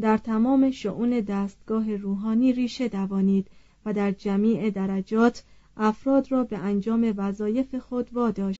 در تمام شعون دستگاه روحانی ریشه دوانید و در جمیع درجات افراد را به انجام وظایف خود واداشت.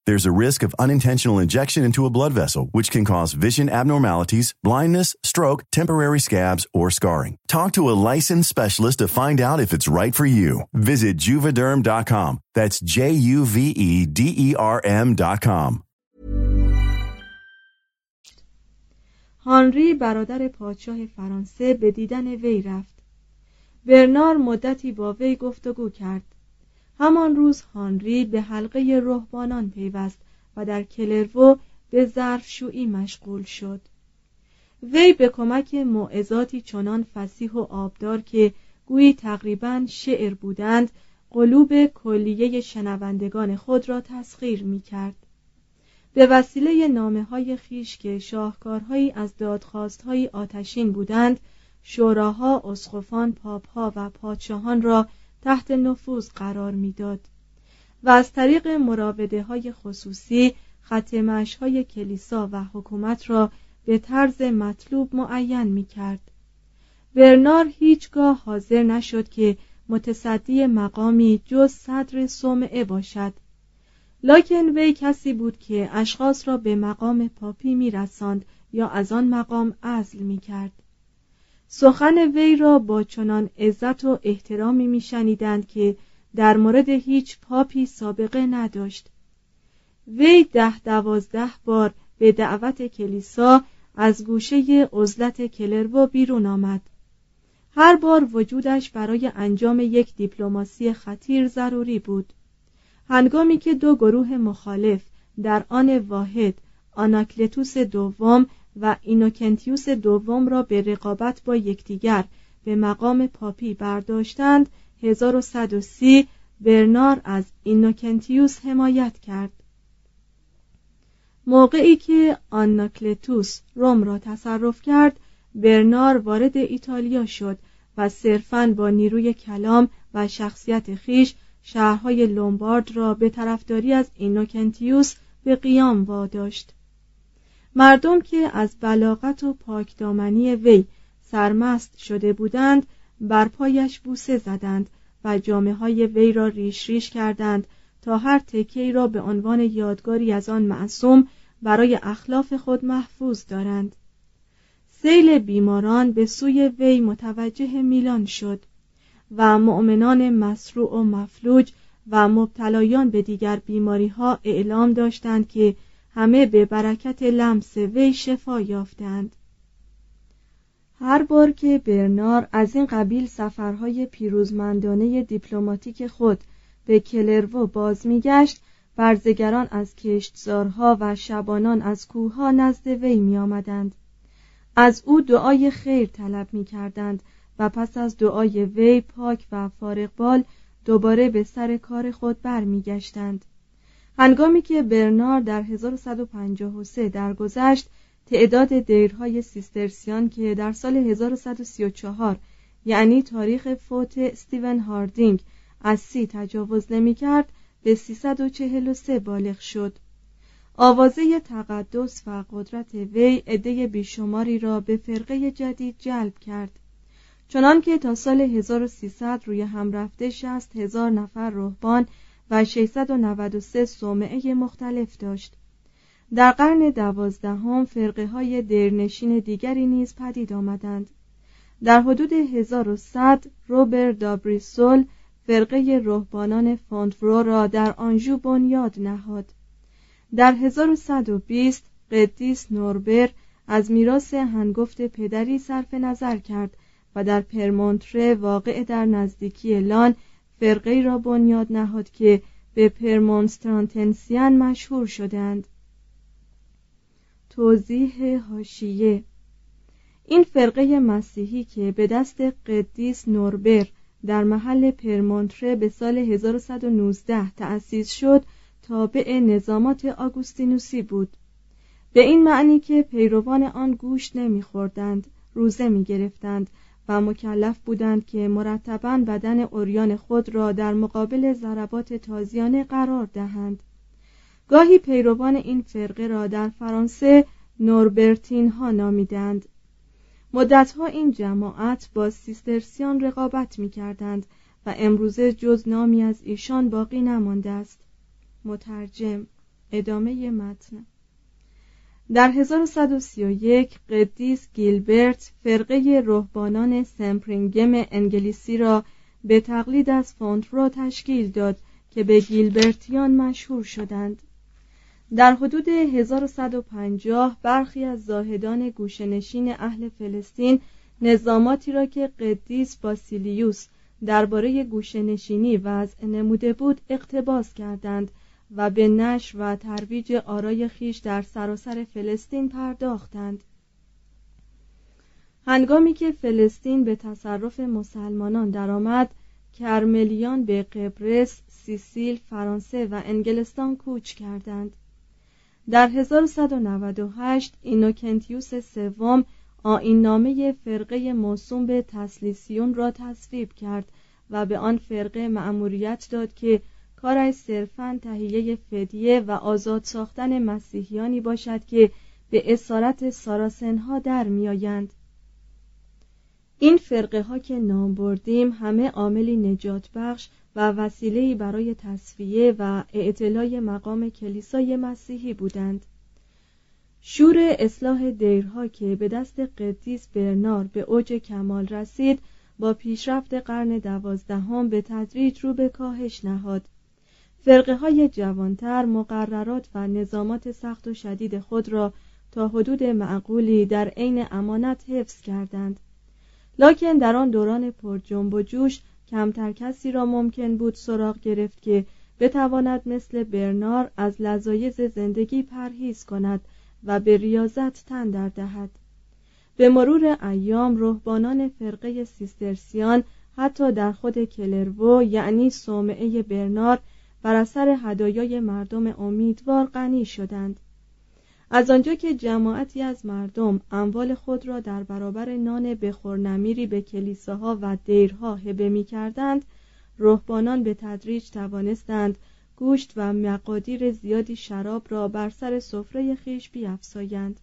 There's a risk of unintentional injection into a blood vessel, which can cause vision abnormalities, blindness, stroke, temporary scabs, or scarring. Talk to a licensed specialist to find out if it's right for you. Visit juvederm.com. That's J U V E D E R M.com. هانری برادر پادشاه فرانسه به دیدن وی رفت. برنار مدتی با وی گفتگو کرد. همان روز هانری به حلقه رهبانان پیوست و در کلرو به ظرفشویی مشغول شد. وی به کمک موعظاتی چنان فسیح و آبدار که گویی تقریبا شعر بودند قلوب کلیه شنوندگان خود را تسخیر می کرد. به وسیله نامه های خیش که شاهکارهایی از دادخواستهایی آتشین بودند شوراها، اسقفان، پاپها و پادشاهان را تحت نفوذ قرار می‌داد و از طریق مراوده های خصوصی ختمش های کلیسا و حکومت را به طرز مطلوب معین می کرد. برنار هیچگاه حاضر نشد که متصدی مقامی جز صدر صومعه باشد لکن وی کسی بود که اشخاص را به مقام پاپی میرساند یا از آن مقام عزل می کرد. سخن وی را با چنان عزت و احترامی میشنیدند که در مورد هیچ پاپی سابقه نداشت. وی ده دوازده بار به دعوت کلیسا از گوشه عزلت کلربو بیرون آمد. هر بار وجودش برای انجام یک دیپلماسی خطیر ضروری بود. هنگامی که دو گروه مخالف در آن واحد آناکلتوس دوم و اینوکنتیوس دوم را به رقابت با یکدیگر به مقام پاپی برداشتند. 1130 برنار از اینوکنتیوس حمایت کرد. موقعی که آناکلتوس روم را تصرف کرد برنار وارد ایتالیا شد و صرفاً با نیروی کلام و شخصیت خیش شهرهای لومبارد را به طرفداری از اینوکنتیوس به قیام واداشت. مردم که از بلاغت و پاکدامنی وی سرمست شده بودند بر پایش بوسه زدند و جامعه های وی را ریش ریش کردند تا هر تکی را به عنوان یادگاری از آن معصوم برای اخلاف خود محفوظ دارند. سیل بیماران به سوی وی متوجه میلان شد و مؤمنان مسروع و مفلوج و مبتلایان به دیگر بیماری ها اعلام داشتند که همه به برکت لمس وی شفا یافتند هر بار که برنار از این قبیل سفرهای پیروزمندانه دیپلماتیک خود به کلرو باز میگشت برزگران از کشتزارها و شبانان از کوهها نزد وی می آمدند. از او دعای خیر طلب می کردند و پس از دعای وی پاک و فارغبال دوباره به سر کار خود برمیگشتند. هنگامی که برنار در 1153 درگذشت تعداد دیرهای سیسترسیان که در سال 1134 یعنی تاریخ فوت استیون هاردینگ از سی تجاوز نمی کرد به 343 بالغ شد. آوازه تقدس و قدرت وی عده بیشماری را به فرقه جدید جلب کرد. چنان که تا سال 1300 روی هم رفته 60 هزار نفر رهبان و 693 صومعه مختلف داشت. در قرن دوازدهم فرقه های درنشین دیگری نیز پدید آمدند. در حدود 1100 روبر دابریسول فرقه رهبانان فونتورو را در آنژو بنیاد نهاد. در 1120 قدیس نوربر از میراث هنگفت پدری صرف نظر کرد و در پرمونتره واقع در نزدیکی لان فرقه را بنیاد نهاد که به پرمونسترانتنسیان مشهور شدند. توضیح هاشیه این فرقه مسیحی که به دست قدیس نوربر در محل پرمونتره به سال 1119 تأسیس شد تابع نظامات آگوستینوسی بود. به این معنی که پیروان آن گوشت نمیخوردند روزه می گرفتند و مکلف بودند که مرتبا بدن اوریان خود را در مقابل ضربات تازیانه قرار دهند. گاهی پیروان این فرقه را در فرانسه نوربرتین ها نامیدند. مدتها این جماعت با سیسترسیان رقابت می کردند و امروزه جز نامی از ایشان باقی نمانده است. مترجم ادامه متن. در 1131 قدیس گیلبرت فرقه رهبانان سمپرینگم انگلیسی را به تقلید از فونترو تشکیل داد که به گیلبرتیان مشهور شدند. در حدود 1150 برخی از زاهدان گوشنشین اهل فلسطین نظاماتی را که قدیس باسیلیوس درباره گوشنشینی وضع نموده بود اقتباس کردند و به نش و ترویج آرای خیش در سراسر فلسطین پرداختند. هنگامی که فلسطین به تصرف مسلمانان درآمد کرملیان به قبرس، سیسیل، فرانسه و انگلستان کوچ کردند. در 1198 اینوکنتیوس سوم آین نامه فرقه موسوم به تسلیسیون را تصویب کرد و به آن فرقه مأموریت داد که کارش صرفا تهیه فدیه و آزاد ساختن مسیحیانی باشد که به اسارت ساراسنها در میآیند. این فرقه ها که نام بردیم همه عاملی نجات بخش و وسیله‌ای برای تصفیه و اعتلای مقام کلیسای مسیحی بودند. شور اصلاح دیرها که به دست قدیس برنار به اوج کمال رسید با پیشرفت قرن دوازدهم به تدریج رو به کاهش نهاد. فرقه های جوانتر مقررات و نظامات سخت و شدید خود را تا حدود معقولی در عین امانت حفظ کردند. لکن در آن دوران پر جنب و جوش کمتر کسی را ممکن بود سراغ گرفت که بتواند مثل برنار از لذایز زندگی پرهیز کند و به ریاضت تن در دهد. به مرور ایام رهبانان فرقه سیسترسیان حتی در خود کلرو یعنی صومعه برنار بر اثر هدایای مردم امیدوار غنی شدند. از آنجا که جماعتی از مردم اموال خود را در برابر نان بخورنمیری به کلیساها و دیرها هبه می کردند رهبانان به تدریج توانستند گوشت و مقادیر زیادی شراب را بر سر سفره خیش بیافزایند.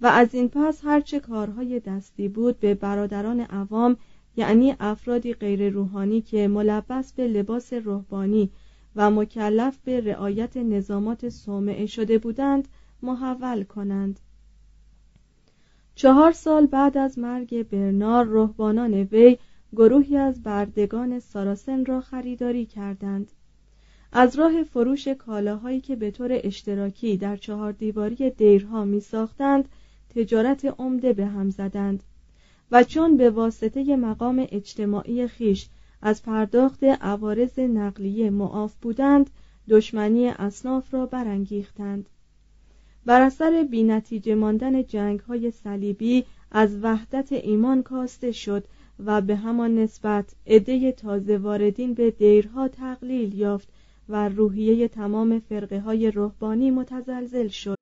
و از این پس هرچه کارهای دستی بود به برادران عوام یعنی افرادی غیر روحانی که ملبس به لباس روحانی و مکلف به رعایت نظامات صومعه شده بودند محول کنند. چهار سال بعد از مرگ برنار رهبانان وی گروهی از بردگان ساراسن را خریداری کردند. از راه فروش کالاهایی که به طور اشتراکی در چهار دیواری دیرها می ساختند تجارت عمده به هم زدند و چون به واسطه مقام اجتماعی خیش از پرداخت عوارض نقلیه معاف بودند دشمنی اصناف را برانگیختند. بر اثر بینتیجه ماندن جنگ های صلیبی از وحدت ایمان کاسته شد و به همان نسبت عده تازه واردین به دیرها تقلیل یافت و روحیه تمام فرقه های روحانی متزلزل شد.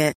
market.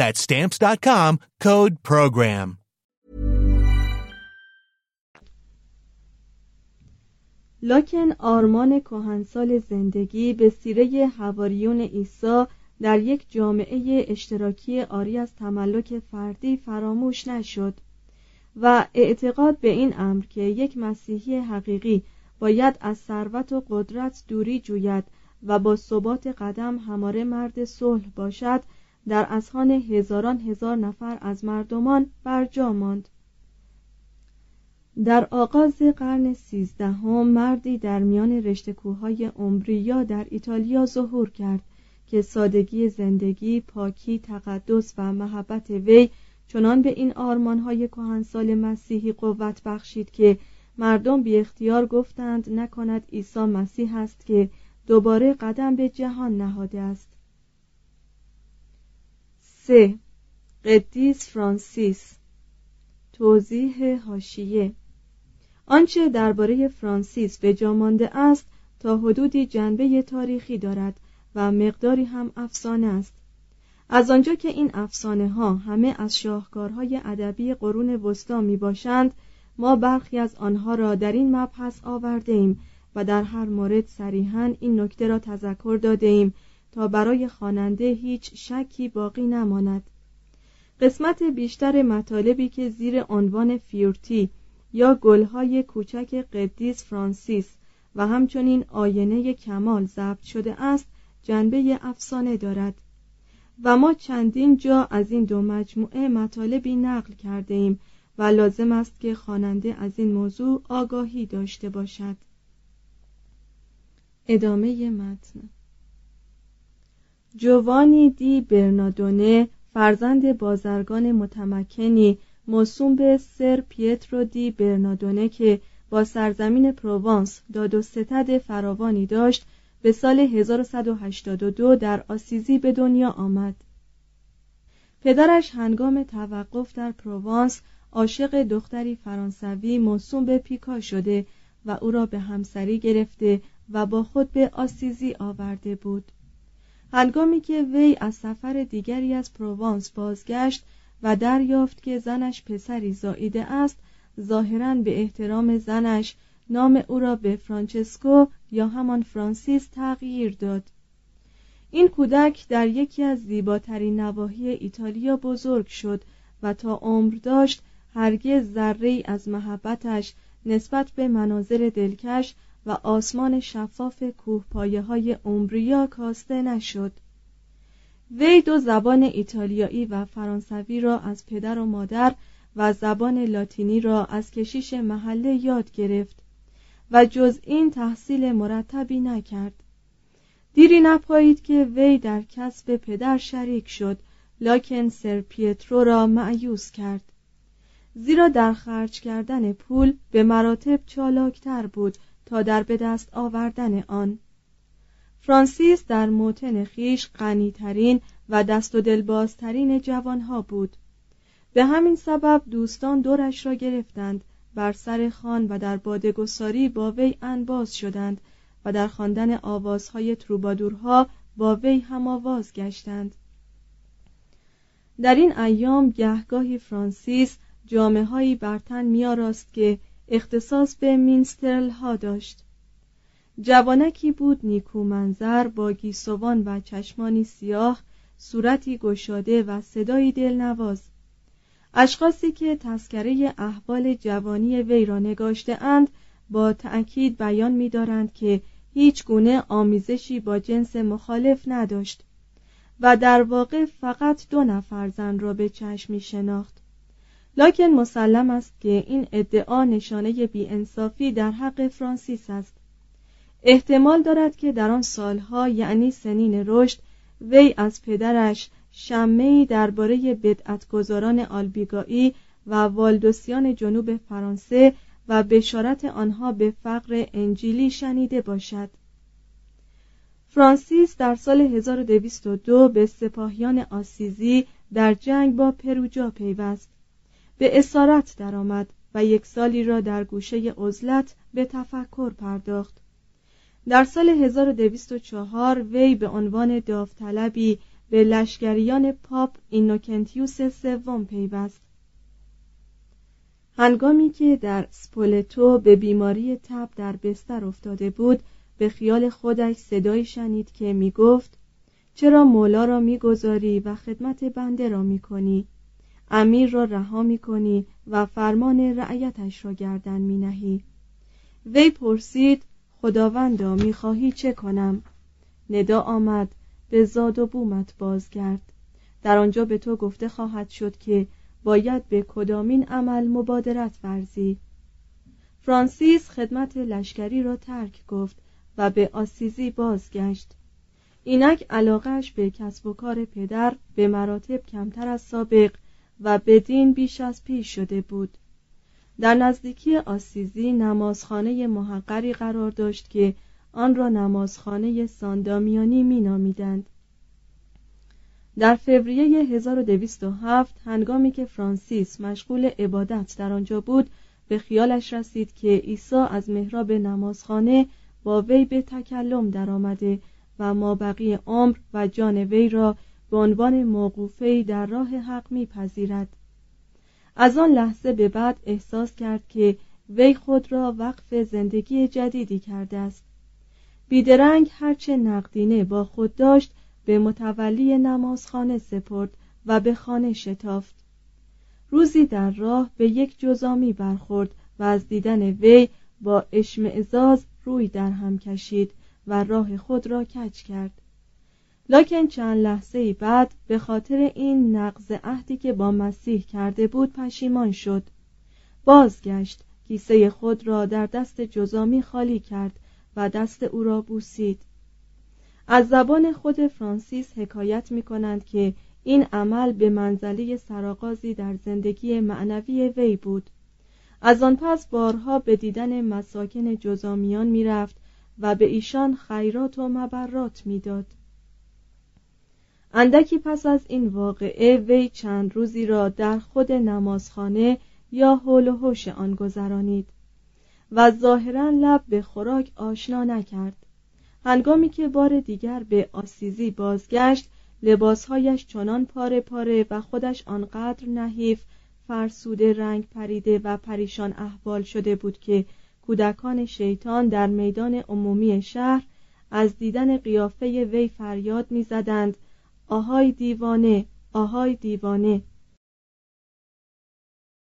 That's stamps.com, code program. لکن آرمان کهنسال زندگی به سیره حواریون عیسی در یک جامعه اشتراکی آری از تملک فردی فراموش نشد و اعتقاد به این امر که یک مسیحی حقیقی باید از ثروت و قدرت دوری جوید و با ثبات قدم هماره مرد صلح باشد در اذهان هزاران هزار نفر از مردمان برجا ماند. در آغاز قرن سیزدهم مردی در میان رشتکوهای امبریا در ایتالیا ظهور کرد که سادگی زندگی، پاکی، تقدس و محبت وی چنان به این آرمانهای کهنسال مسیحی قوت بخشید که مردم بی اختیار گفتند نکند عیسی مسیح است که دوباره قدم به جهان نهاده است. سه. قدیس فرانسیس. توضیح هاشیه آنچه درباره فرانسیس به جا مانده است تا حدودی جنبه تاریخی دارد و مقداری هم افسانه است. از آنجا که این افسانه ها همه از شاهکارهای ادبی قرون وسطا می باشند ما برخی از آنها را در این مبحث آورده ایم و در هر مورد صریحا این نکته را تذکر داده ایم تا برای خواننده هیچ شکی باقی نماند. قسمت بیشتر مطالبی که زیر عنوان Fioretti یا گلهای کوچک قدیس فرانسیس و همچنین آینه کمال ضبط شده است جنبه افسانه دارد. و ما چندین جا از این دو مجموعه مطالبی نقل کرده ایم و لازم است که خواننده از این موضوع آگاهی داشته باشد. ادامه متن. جوانی دی برنادونه فرزند بازرگان متمکنی موسوم به سر پیترو دی برنادونه که با سرزمین پروانس داد و ستد فراوانی داشت به سال 1182 در آسیزی به دنیا آمد. پدرش هنگام توقف در پروانس عاشق دختری فرانسوی موسوم به پیکا شده و او را به همسری گرفته و با خود به آسیزی آورده بود. هنگامی که وی از سفر دیگری از پروانس بازگشت و دریافت که زنش پسری زاییده است ظاهرا به احترام زنش نام او را به فرانچسکو یا همان فرانسیس تغییر داد. این کودک در یکی از زیباترین نواحی ایتالیا بزرگ شد و تا عمر داشت هرگز ذره از محبتش نسبت به مناظر دلکش و آسمان شفاف کوهپایه های عمریا کاسته نشد. وی دو زبان ایتالیایی و فرانسوی را از پدر و مادر و زبان لاتینی را از کشیش محله یاد گرفت و جز این تحصیل مرتبی نکرد. دیری نپایید که وی در کسب پدر شریک شد لاکن سر پیترو را معیوس کرد. زیرا در خرج کردن پول به مراتب چالاکتر بود تا در به دست آوردن آن. فرانسیس در موتن خیش غنیترین و دست و دلبازترین جوانها بود. به همین سبب دوستان دورش را گرفتند بر سر خان و در بادگساری با وی انباز شدند و در خواندن آوازهای تروبادورها با وی هم آواز گشتند. در این ایام گهگاهی فرانسیس جامعه هایی بر تن که اختصاص به مینسترل ها داشت. جوانکی بود نیکو منظر با گیسوان و چشمانی سیاه صورتی گشاده و صدایی دلنواز. اشخاصی که تذکره احوال جوانی وی را نگاشته اند با تأکید بیان می‌دارند که هیچ گونه آمیزشی با جنس مخالف نداشت و در واقع فقط دو نفر زن را به چشم شناخت. لکن مسلم است که این ادعا نشانه بیانصافی در حق فرانسیس است. احتمال دارد که در آن سالها یعنی سنین رشد وی از پدرش شمهای درباره بدعتگذاران آلبیگایی و والدوسیان جنوب فرانسه و بشارت آنها به فقر انجیلی شنیده باشد. فرانسیس در سال 1202 به سپاهیان آسیزی در جنگ با پروجا پیوست. به اسارت درآمد و یک سالی را در گوشه عزلت به تفکر پرداخت. در سال 1204 وی به عنوان داوطلبی به لشکریان پاپ اینوکنتیوس سوم پیوست. هنگامی که در سپولتو به بیماری تب در بستر افتاده بود به خیال خودش صدایی شنید که می گفت چرا مولا را می‌گذاری و خدمت بنده را می‌کنی؟ امیر را رها می‌کنی و فرمان رعیتش را گردن می نهی وی پرسید خداوندا می‌خواهی چه کنم؟ ندا آمد به زاد و بومت بازگرد. در آنجا به تو گفته خواهد شد که باید به کدامین عمل مبادرت ورزی. فرانسیس خدمت لشکری را ترک گفت و به آسیزی بازگشت. اینک علاقش به کسب و کار پدر به مراتب کمتر از سابق و بدین بیش از پیش شده بود در نزدیکی آسیزی نمازخانه محقری قرار داشت که آن را نمازخانه ساندامیانی می نامیدند. در فوریه 1207 هنگامی که فرانسیس مشغول عبادت در آنجا بود به خیالش رسید که عیسی از محراب نمازخانه با وی به تکلم درآمده و ما بقیه عمر و جان وی را به عنوان موقوفه در راه حق میپذیرد. از آن لحظه به بعد احساس کرد که وی خود را وقف زندگی جدیدی کرده است. بیدرنگ هرچه نقدینه با خود داشت به متولی نمازخانه سپرد و به خانه شتافت. روزی در راه به یک جزامی برخورد و از دیدن وی با اشمعزاز روی در هم کشید و راه خود را کج کرد. لکن چند لحظه بعد به خاطر این نقض عهدی که با مسیح کرده بود پشیمان شد. بازگشت کیسه خود را در دست جزامی خالی کرد و دست او را بوسید. از زبان خود فرانسیس حکایت می کنند که این عمل به منزله سرآغازی در زندگی معنوی وی بود. از آن پس بارها به دیدن مساکن جزامیان می‌رفت و به ایشان خیرات و مبرات می‌داد. اندکی پس از این واقعه وی چند روزی را در خود نمازخانه یا حول و حوش آن گذرانید و ظاهرا لب به خوراک آشنا نکرد. هنگامی که بار دیگر به آسیزی بازگشت لباسهایش چنان پاره پاره و خودش آنقدر نحیف فرسوده رنگ پریده و پریشان احوال شده بود که کودکان شیطان در میدان عمومی شهر از دیدن قیافه وی فریاد می‌زدند آهای دیوانه آهای دیوانه.